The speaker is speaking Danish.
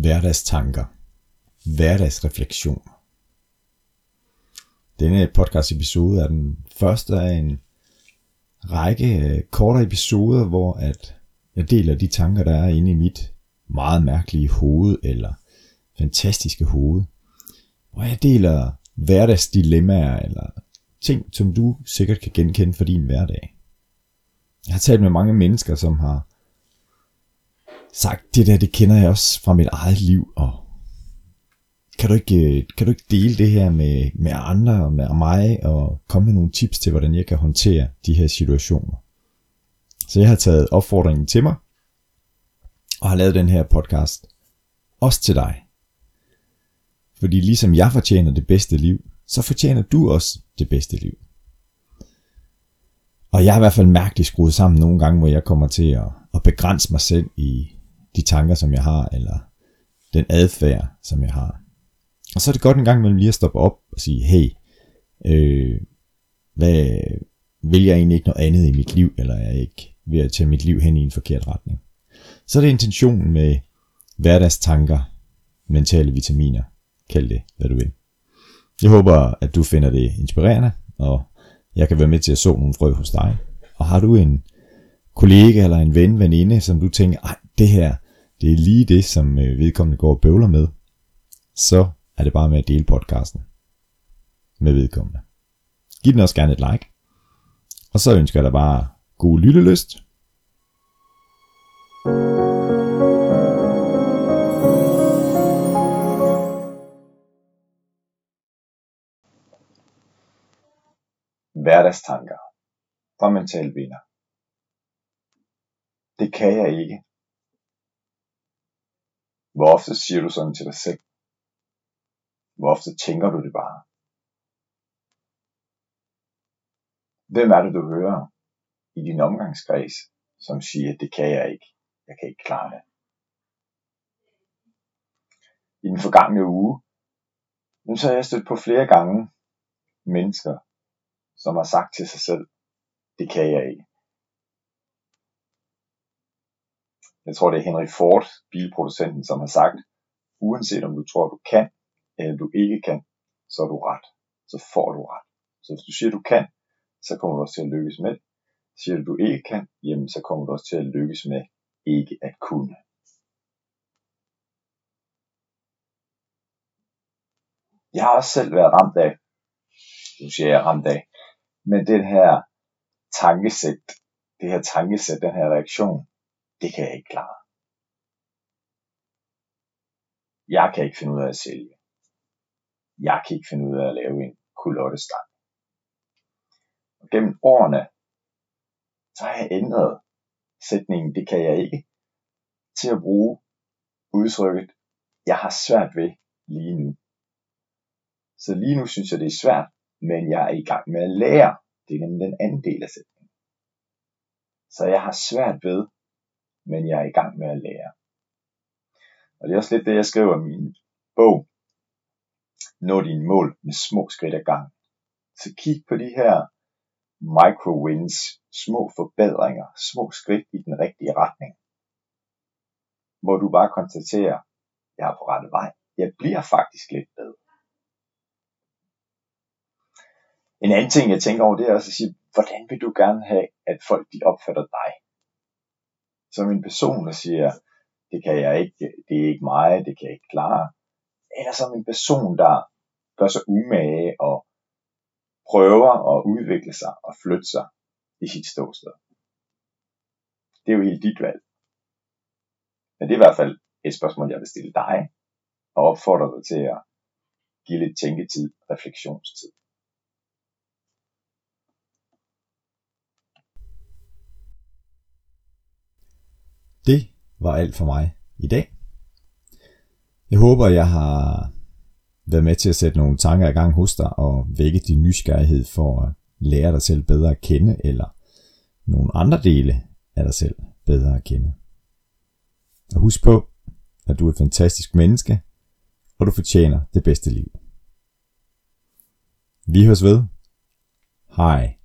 hverdagstanker, Hverdagsreflektioner. Denne podcast episode er den første af en række øh, kortere episoder, hvor at jeg deler de tanker, der er inde i mit meget mærkelige hoved, eller fantastiske hoved. Hvor jeg deler hverdagsdilemmaer, eller ting, som du sikkert kan genkende for din hverdag. Jeg har talt med mange mennesker, som har sagt, det der, det kender jeg også fra mit eget liv, og kan du ikke, øh, kan du ikke dele det her med, med andre og med mig, og komme med nogle tips til, hvordan jeg kan håndtere de her situationer. Så jeg har taget opfordringen til mig, og har lavet den her podcast, også til dig. Fordi ligesom jeg fortjener det bedste liv, så fortjener du også det bedste liv. Og jeg er i hvert fald mærkeligt skruet sammen nogle gange, hvor jeg kommer til at, at begrænse mig selv i de tanker, som jeg har, eller den adfærd, som jeg har. Og så er det godt en gang imellem lige at stoppe op og sige, hey, øh, hvad, vil jeg egentlig ikke noget andet i mit liv, eller er jeg ikke ved at tage mit liv hen i en forkert retning? Så er det intentionen med hverdagstanker, mentale vitaminer, kald det hvad du vil. Jeg håber, at du finder det inspirerende, og jeg kan være med til at så nogle frø hos dig. Og har du en kollega eller en ven, veninde, som du tænker, ej, det her, det er lige det, som øh, vedkommende går og bøvler med, så er det bare med at dele podcasten med vedkommende. Giv den også gerne et like. Og så ønsker jeg dig bare god lyttelyst. Hverdagstanker fra Mental Vinder. Det kan jeg ikke. Hvor ofte siger du sådan til dig selv? Hvor ofte tænker du det bare? Hvem er det, du hører i din omgangskreds, som siger, det kan jeg ikke, jeg kan ikke klare det? I den forgangne uge, så har jeg stødt på flere gange mennesker, som har sagt til sig selv, det kan jeg ikke. Jeg tror, det er Henry Ford, bilproducenten, som har sagt, uanset om du tror, du kan, eller du ikke kan, så er du ret. Så får du ret. Så hvis du siger, du kan, så kommer du også til at lykkes med det. Siger du, du ikke kan, jamen så kommer du også til at lykkes med ikke at kunne. Jeg har også selv været ramt af, nu siger jeg ramt af, men den her tankesæt, det her tankesæt, den her reaktion, det kan jeg ikke klare. Jeg kan ikke finde ud af at sælge. Jeg kan ikke finde ud af at lave en kulottestang. Og gennem årene, så har jeg ændret sætningen, det kan jeg ikke, til at bruge udtrykket, jeg har svært ved lige nu. Så lige nu synes jeg, det er svært, men jeg er i gang med at lære. Det er nemlig den anden del af sætningen. Så jeg har svært ved, men jeg er i gang med at lære. Og det er også lidt det, jeg skriver i min bog. Nå dine mål med små skridt ad gang. Så kig på de her micro wins, små forbedringer, små skridt i den rigtige retning. Hvor du bare konstaterer, jeg er på rette vej. Jeg bliver faktisk lidt bedre. En anden ting, jeg tænker over, det er også at sige, hvordan vil du gerne have, at folk de opfatter dig? Som en person, der siger, det kan jeg ikke, det er ikke mig, det kan jeg ikke klare. Eller som en person, der gør sig umage og prøver at udvikle sig og flytte sig i sit ståsted. Det er jo helt dit valg. Men det er i hvert fald et spørgsmål, jeg vil stille dig, og opfordre dig til at give lidt tænketid, refleksionstid. Det var alt for mig i dag. Jeg håber, jeg har været med til at sætte nogle tanker i gang hos dig og vække din nysgerrighed for at lære dig selv bedre at kende, eller nogle andre dele af dig selv bedre at kende. Og husk på, at du er et fantastisk menneske, og du fortjener det bedste liv. Vi høres ved. Hej.